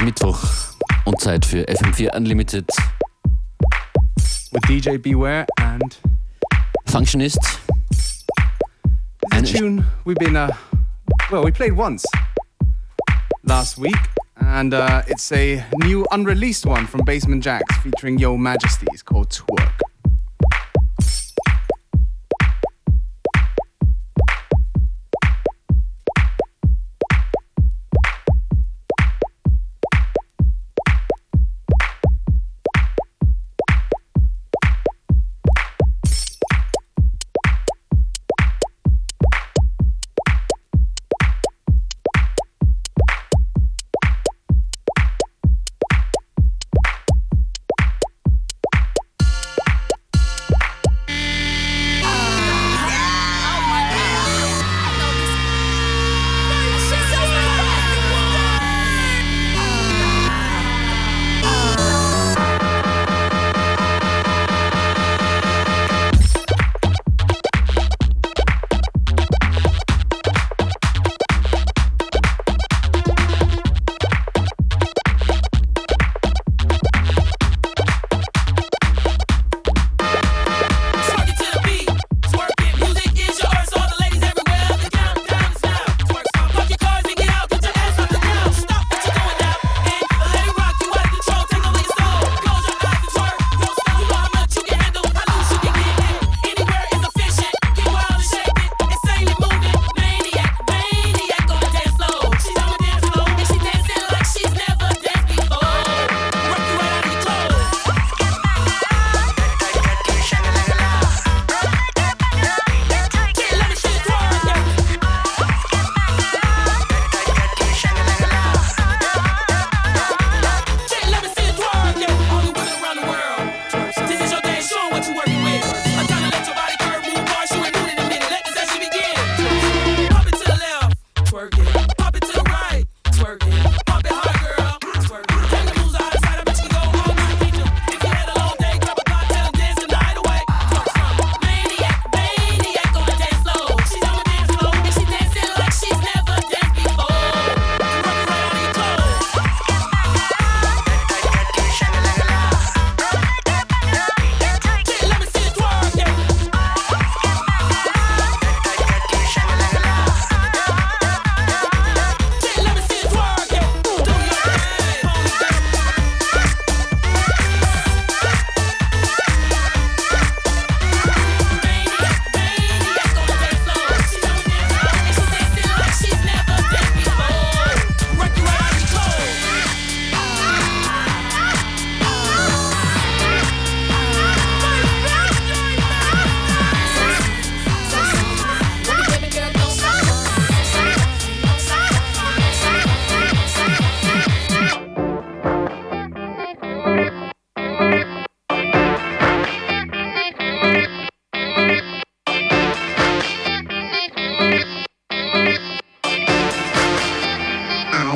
ist Mittwoch und Zeit für FM4 Unlimited. With DJ Beware and Functionist. This a tune we've been, uh, well, we played once last week, and uh, it's a new unreleased one from Basement Jaxx featuring Yo Majesty.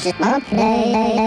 just mom.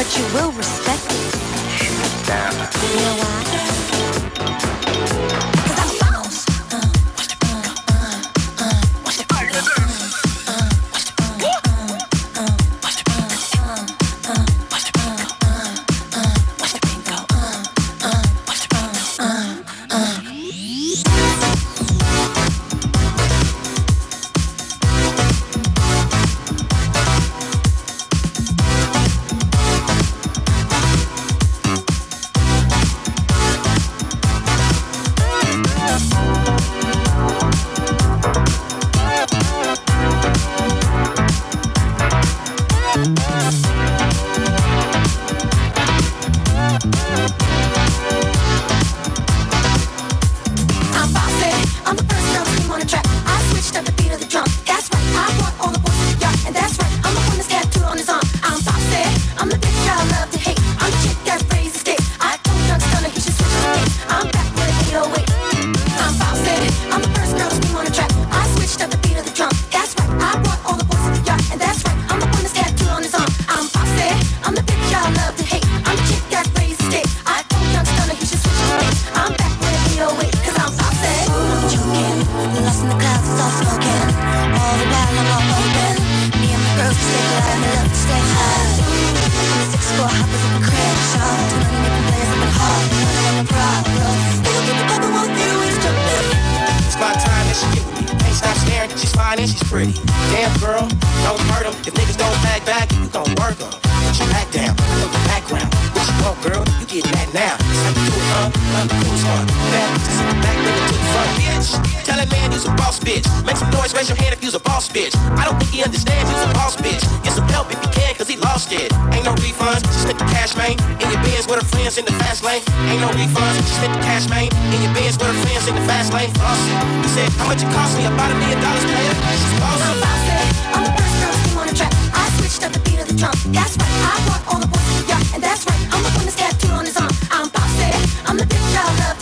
but you will respect it. Shoot it down. You know why? fine and she's pretty. Damn, girl, don't hurt them. If niggas don't back back, you gon' work them put your back down, put the background. What you want, girl? You get that now. It's how you do it, huh? Love the cruise hard. Back to sit back, nigga, to the front, bitch. Tell that man you's a boss, bitch. Make some noise, raise your hand if you's a boss, bitch. I don't think he understands you's a boss, bitch. Get some help if you can, cause he lost it. Ain't no refunds, just hit the cash, man. In your bands with her friends in the fast lane. Ain't no refunds, just hit the cash, man. In your bands with her friends in the fast lane. Flossy. He said, how much it cost me? About a million dollars, player. She's bossy. I'm bossy. I'm that's right, I brought all the boys, yeah, and that's right. I'm the one that's tattooed on his arm. I'm bossy, I'm the bitch y'all love.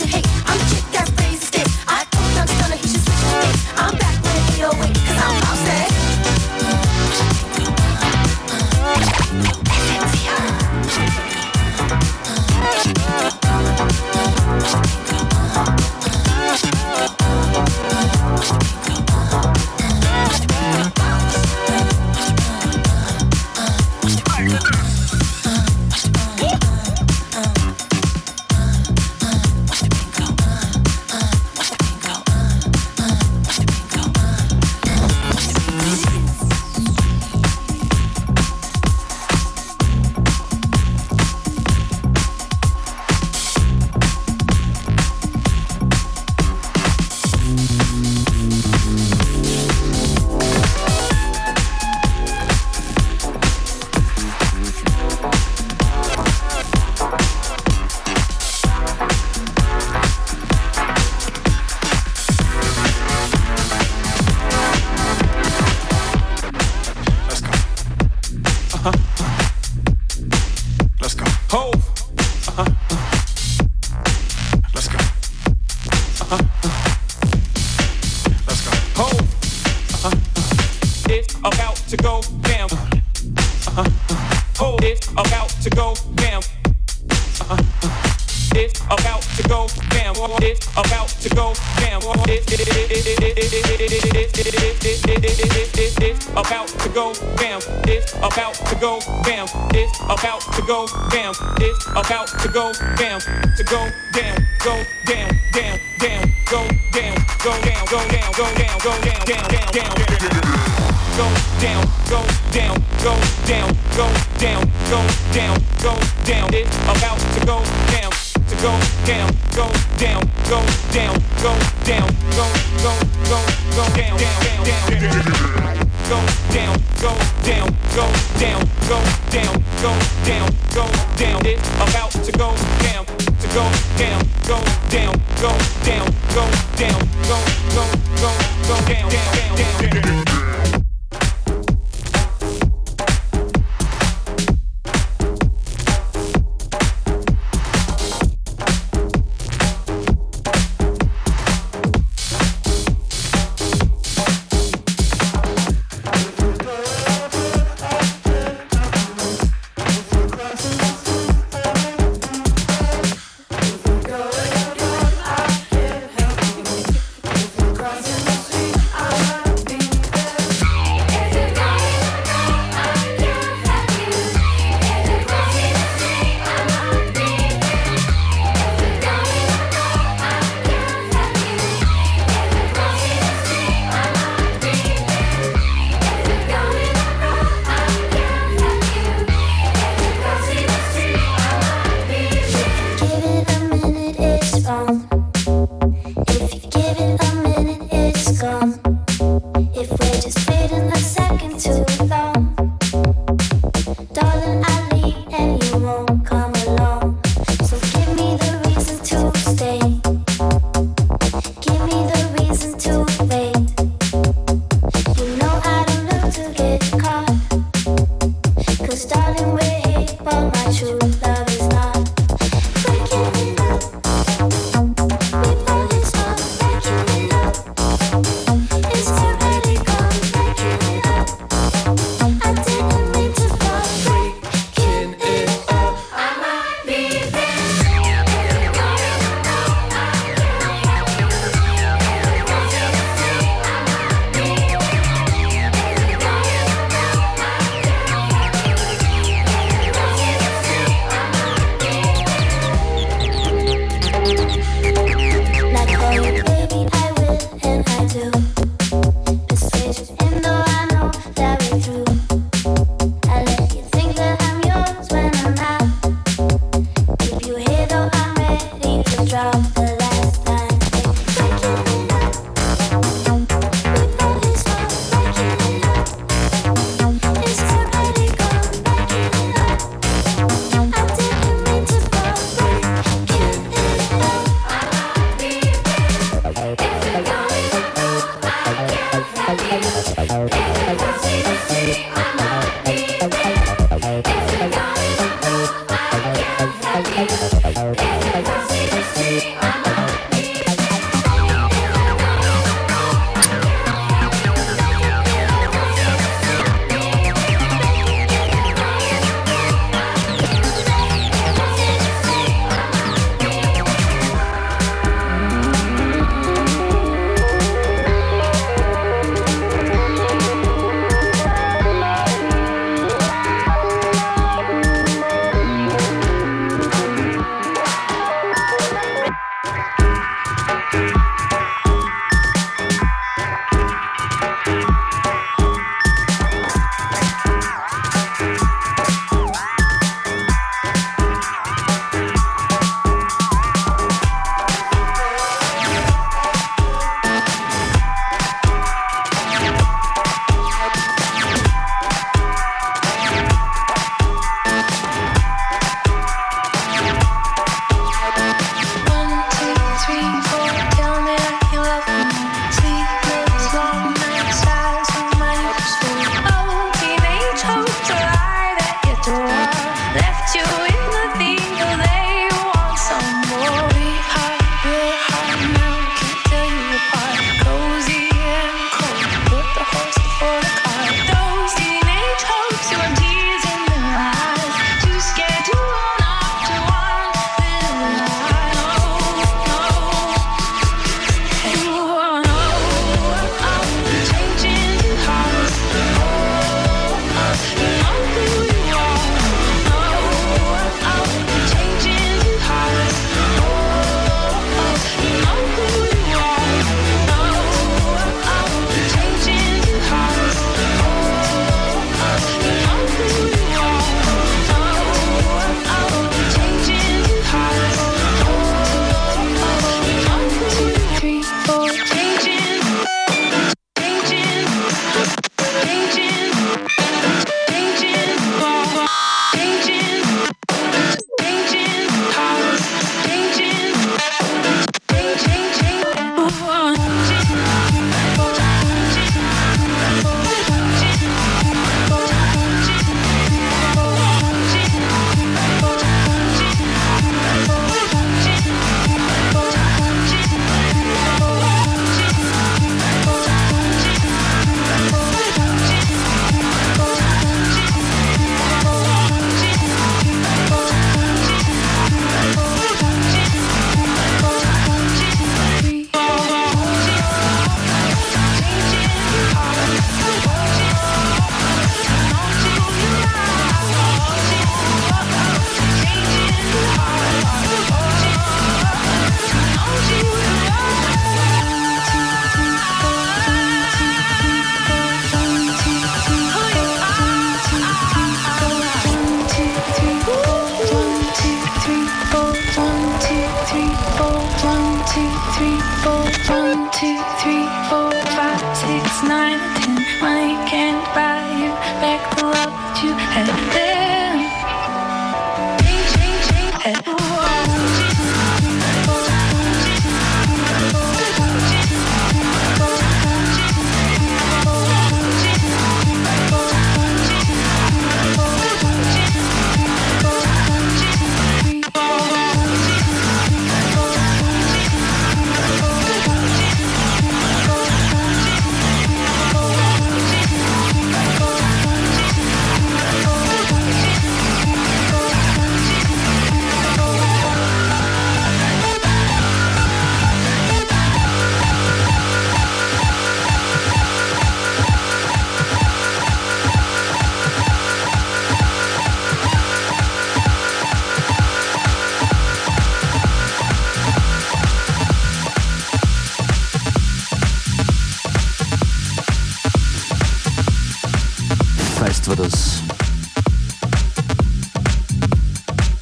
Fest war das.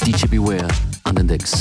DJ Beware an den Decks.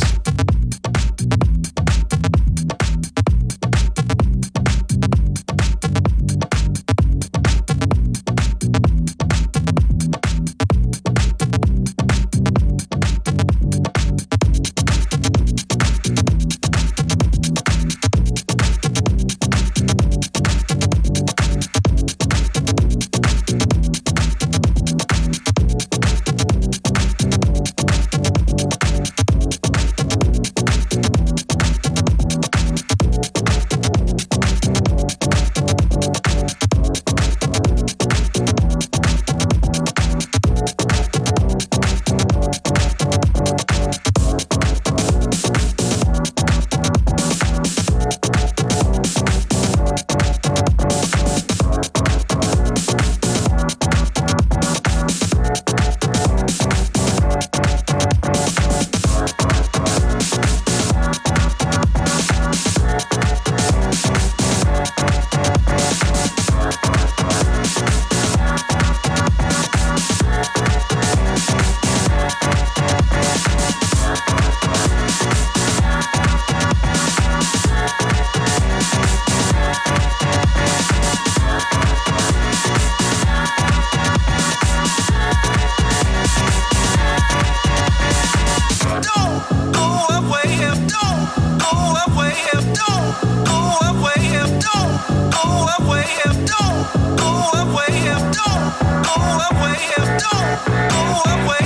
Don't go away, don't go away,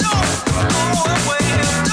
don't go away.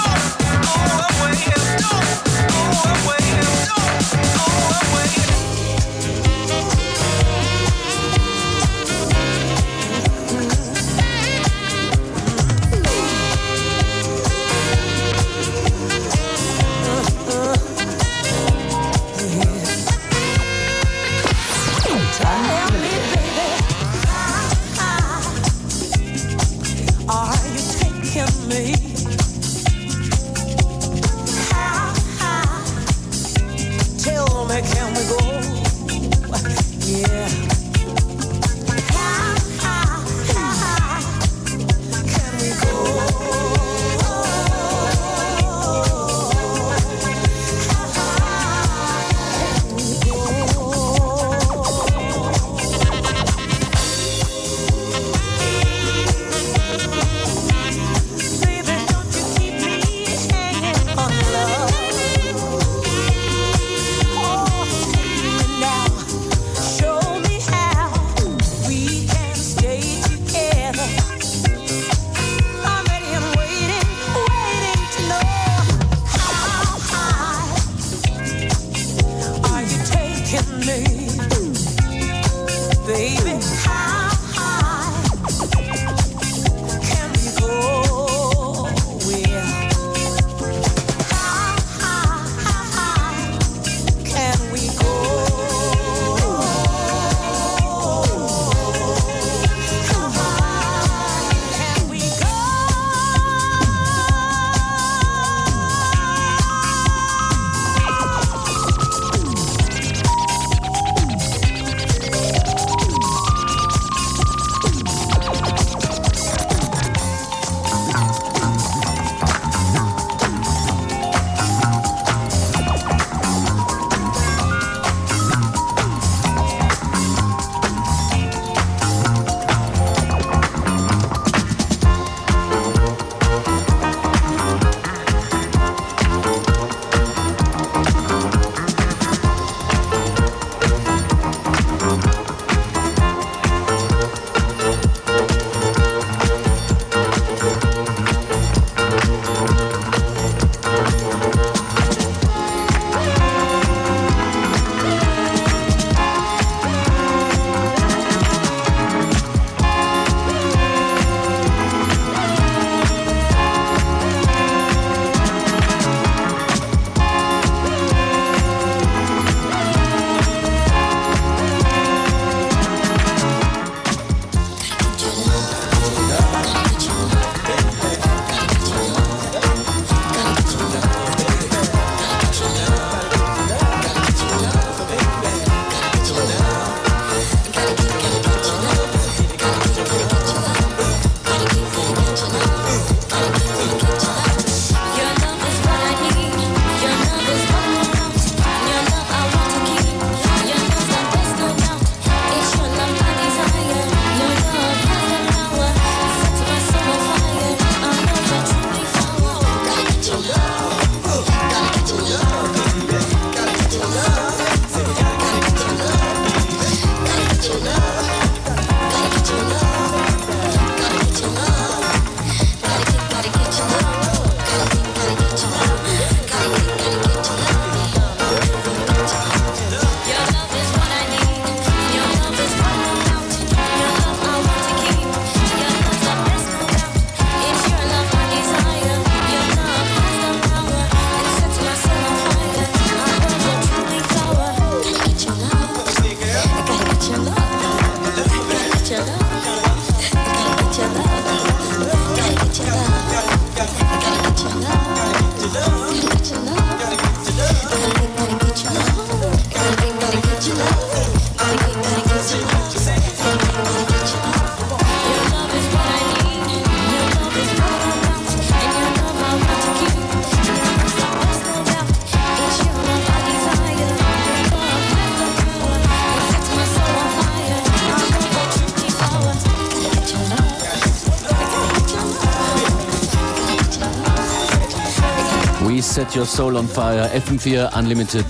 Set Your Soul on Fire, FM4 Unlimited.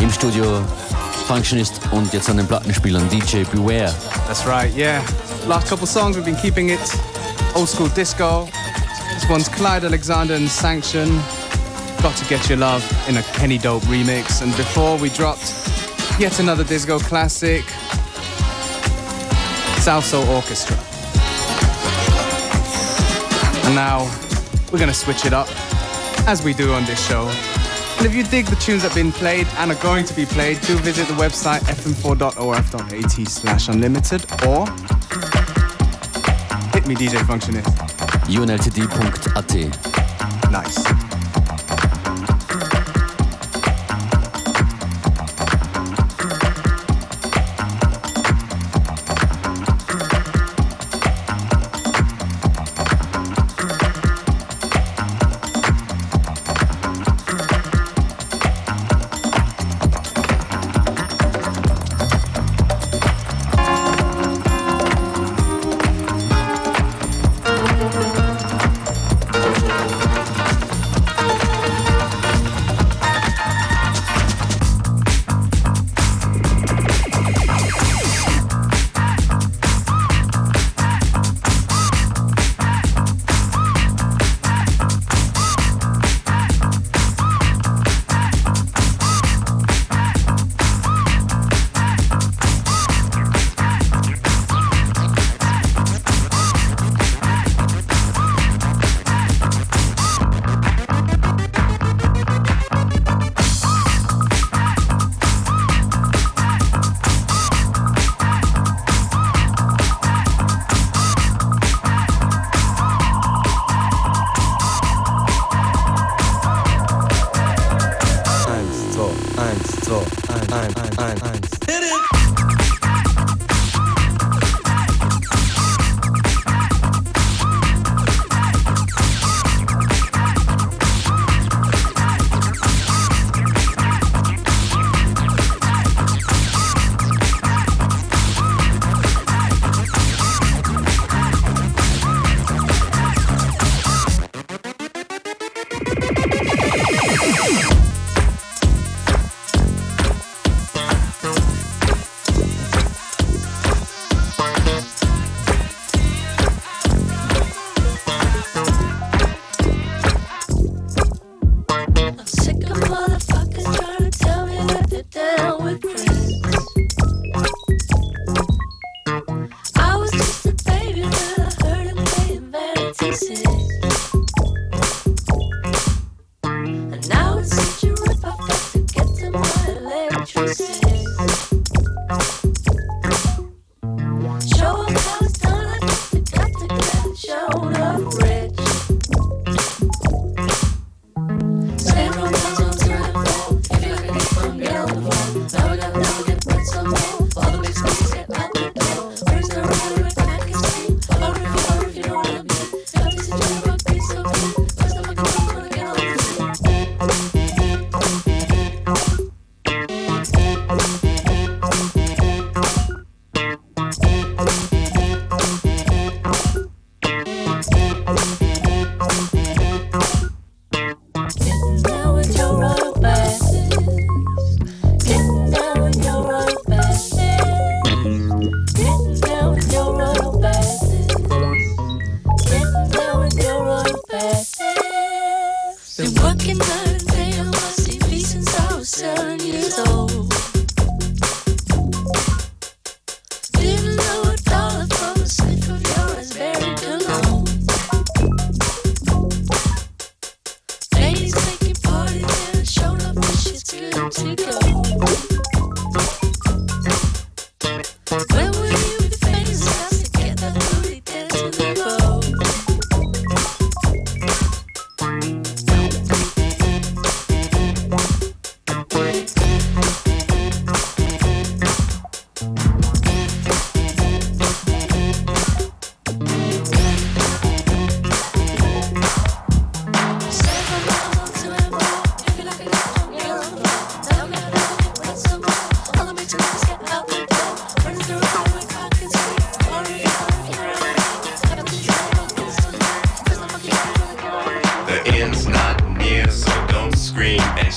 Im Studio Functionist und jetzt an den Plattenspielern DJ Beware. That's right, yeah. Last couple songs we've been keeping it old school disco. This one's Clyde Alexander and Sanction. Got to Get Your Love in a Kenny Dope remix. And before we dropped yet another disco classic, Soul Orchestra. And now we're gonna switch it up, as we do on this show. And if you dig the tunes that have been played and are going to be played, do visit the website fm4.orf.at slash unlimited or hit me DJ Functionist. unltd.at. Nice.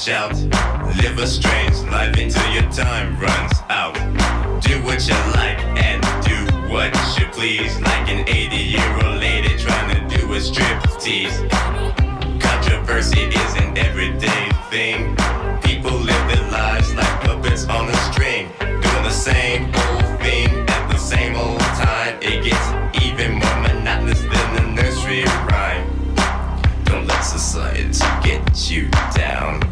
Live a strange life until your time runs out. Do what you like and do what you please. Like an 80 year old lady trying to do a strip tease. Controversy is an everyday thing. People live their lives like puppets on a string, doing the same old thing at the same old time. It gets even more monotonous than the nursery rhyme. Don't let society get you down.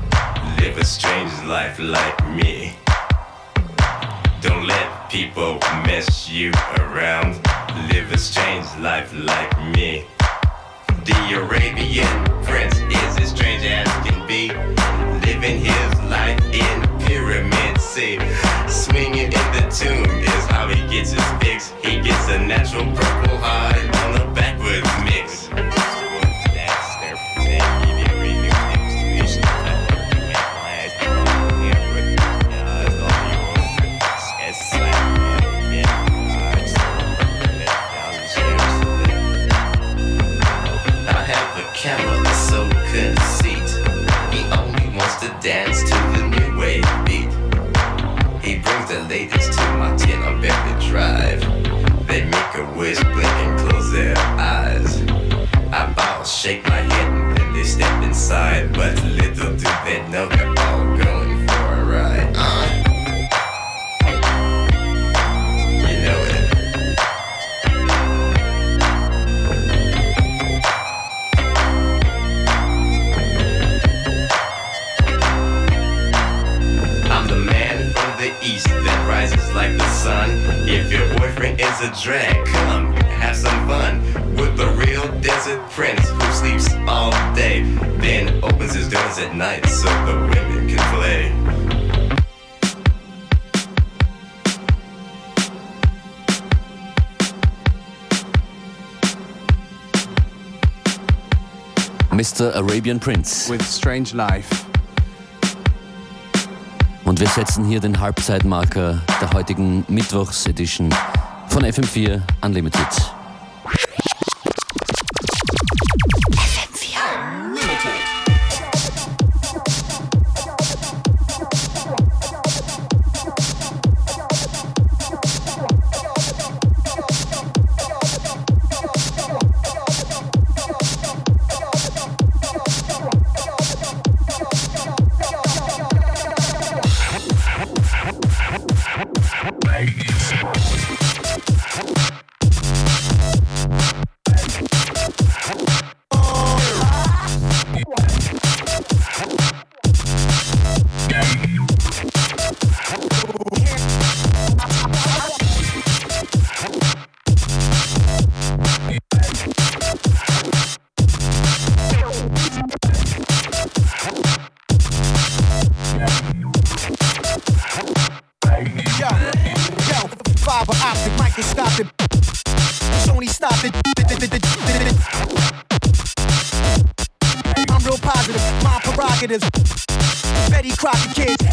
Strange life like me. Don't let people mess you around. Live a strange life like me. The Arabian prince is as strange as can be. Living his life in Pyramid C. Swinging in the tomb is how he gets his fix. He gets a natural purple high inside. But Mr. Arabian Prince. With Strange Life. Und wir setzen hier den Halbzeitmarker der heutigen Mittwochs-Edition von FM4 Unlimited. Fiber optic microscopic. Sony stopped it. I'm real positive, my prerogatives. Betty Crocker. Kids.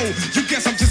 You guess I'm just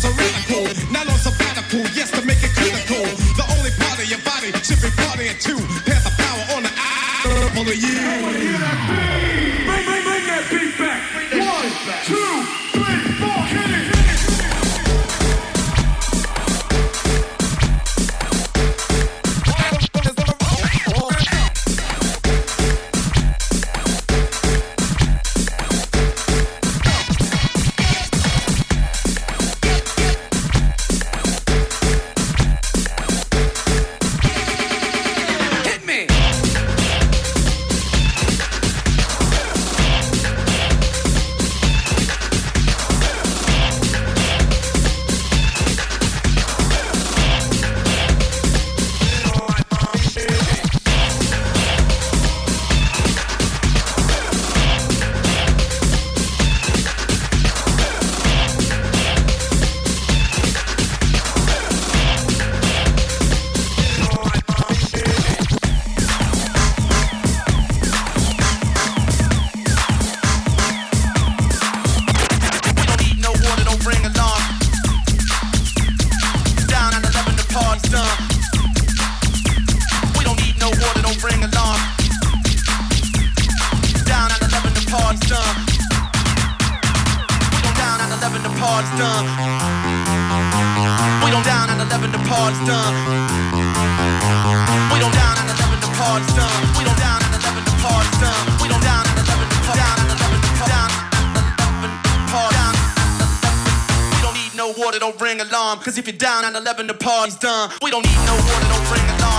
water, don't ring alarm. Cause if you're down on 11, the party's done. We don't need no water, don't ring alarm.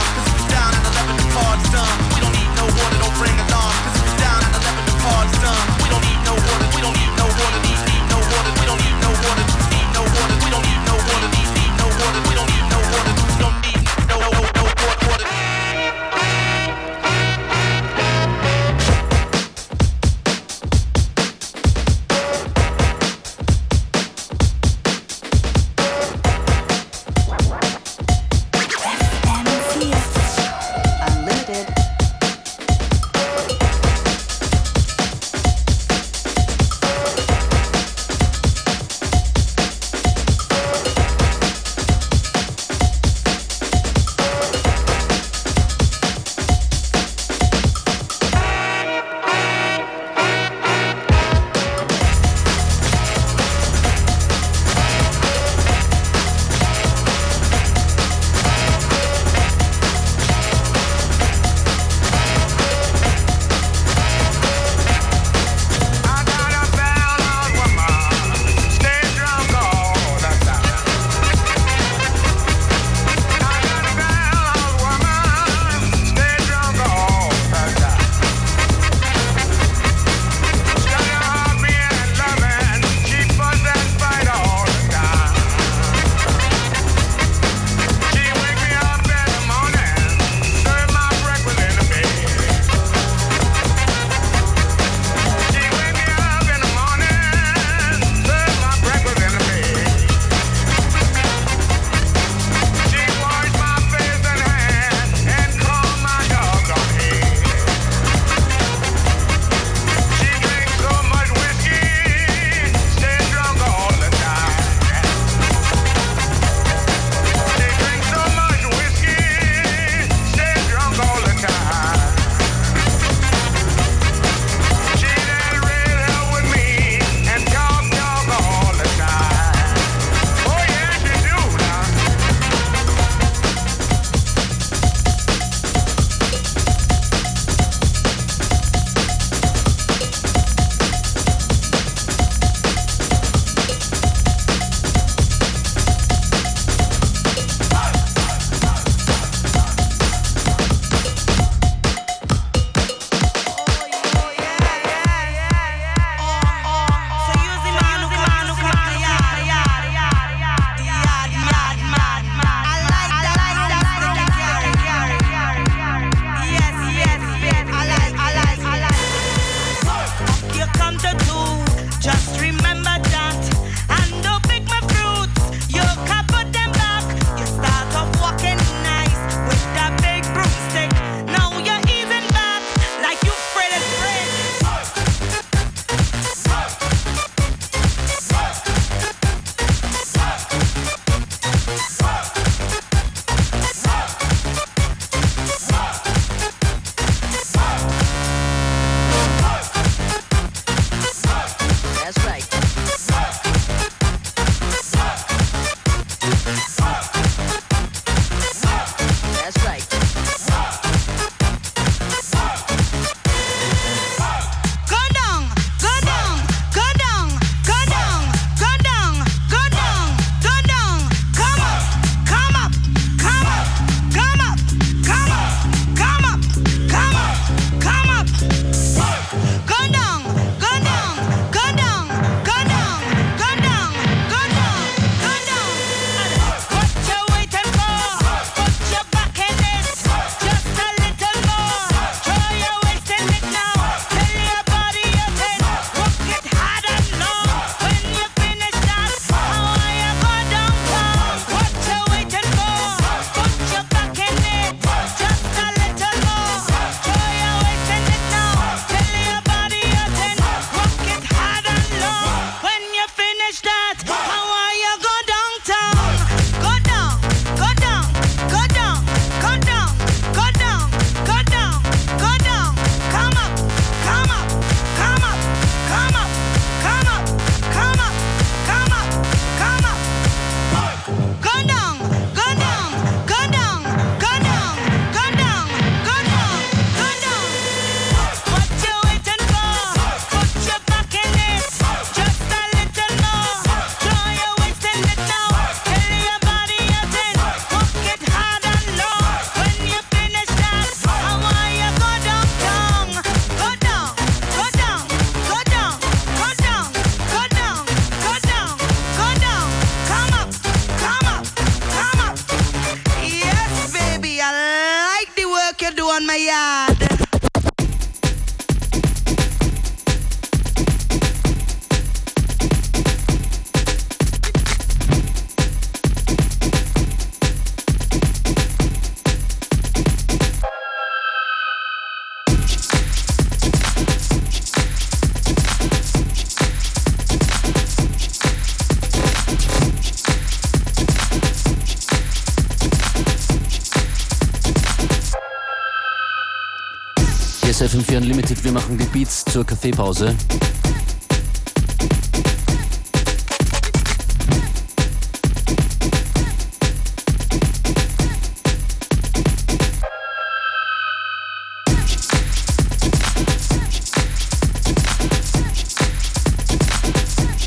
wir machen die Beats zur Kaffeepause.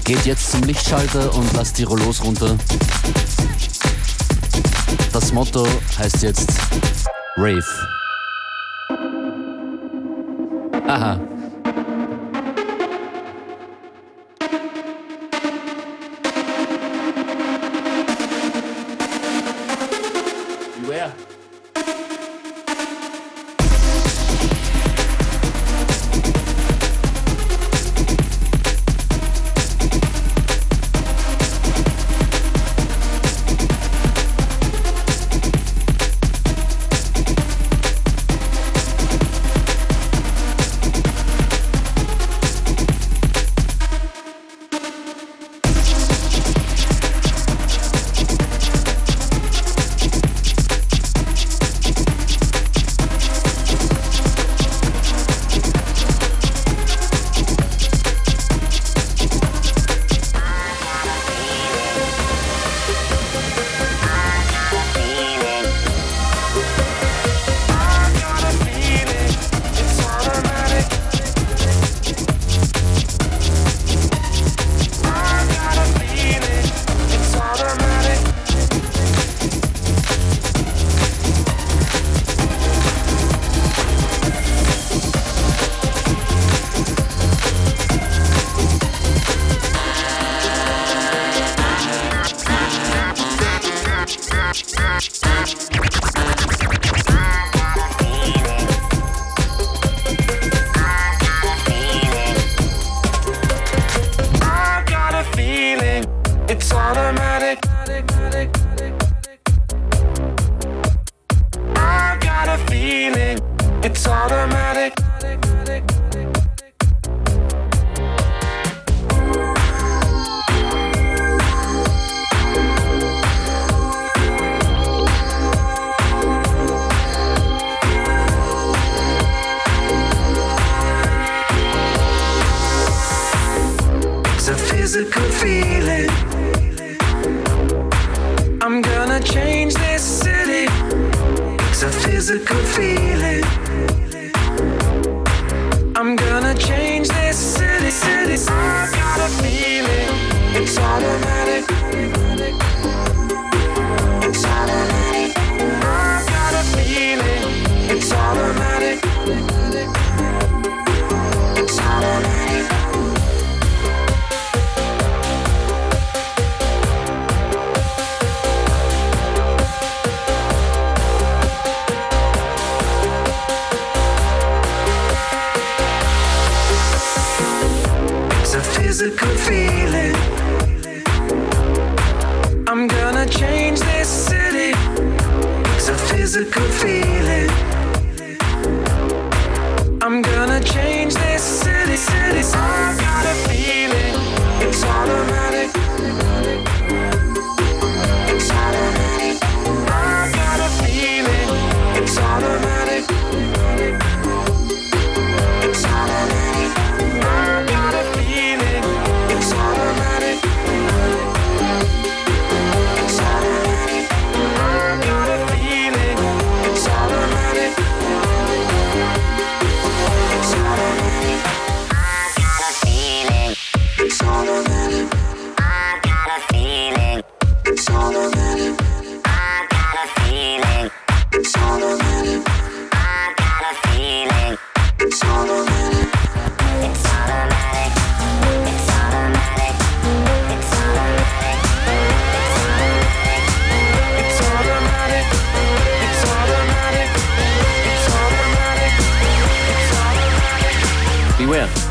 Geht jetzt zum Lichtschalter und lasst die Rollos runter. Das Motto heißt jetzt Rave. Uh-huh.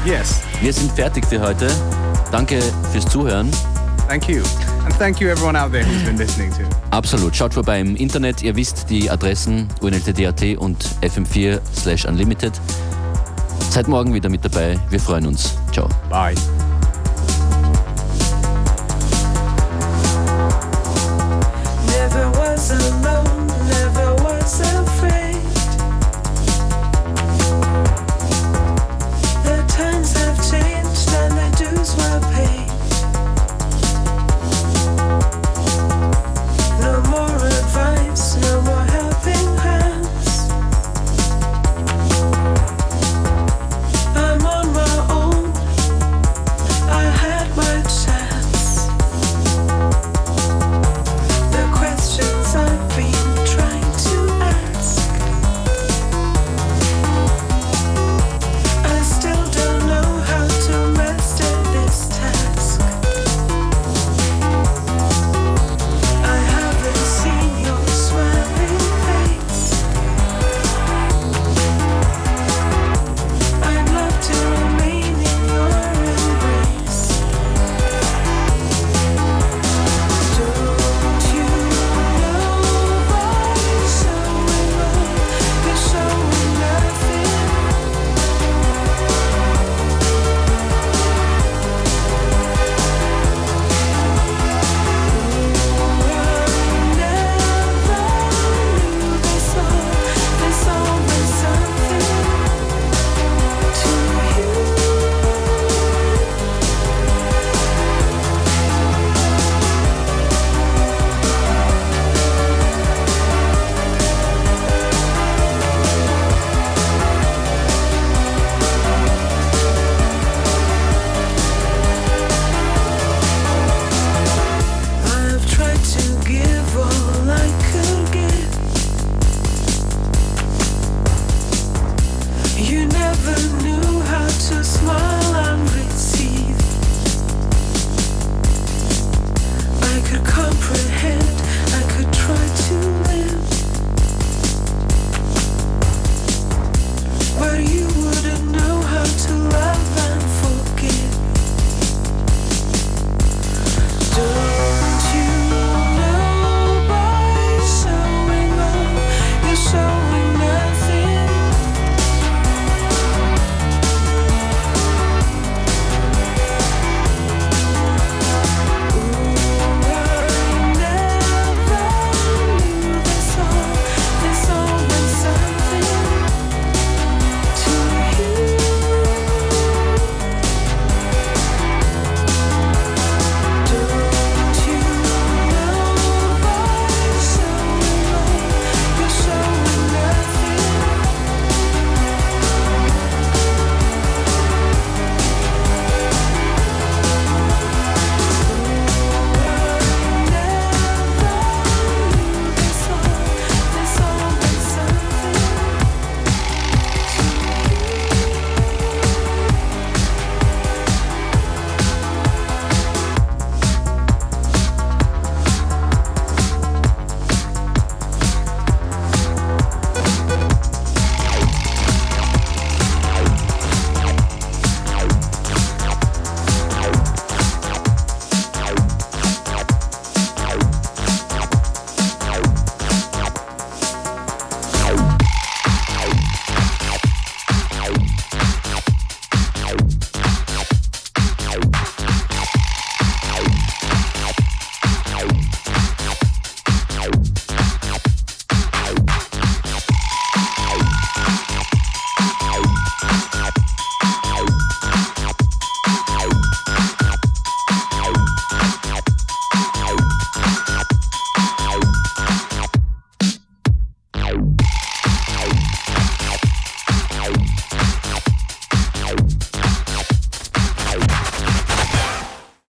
Yes. Wir sind fertig für heute. Danke fürs Zuhören. Thank you. And thank you everyone out there who's been listening to. Absolut. Schaut vorbei im Internet. Ihr wisst die Adressen unltd.at und fm4 slash unlimited. Seid morgen wieder mit dabei. Wir freuen uns. Ciao. Bye.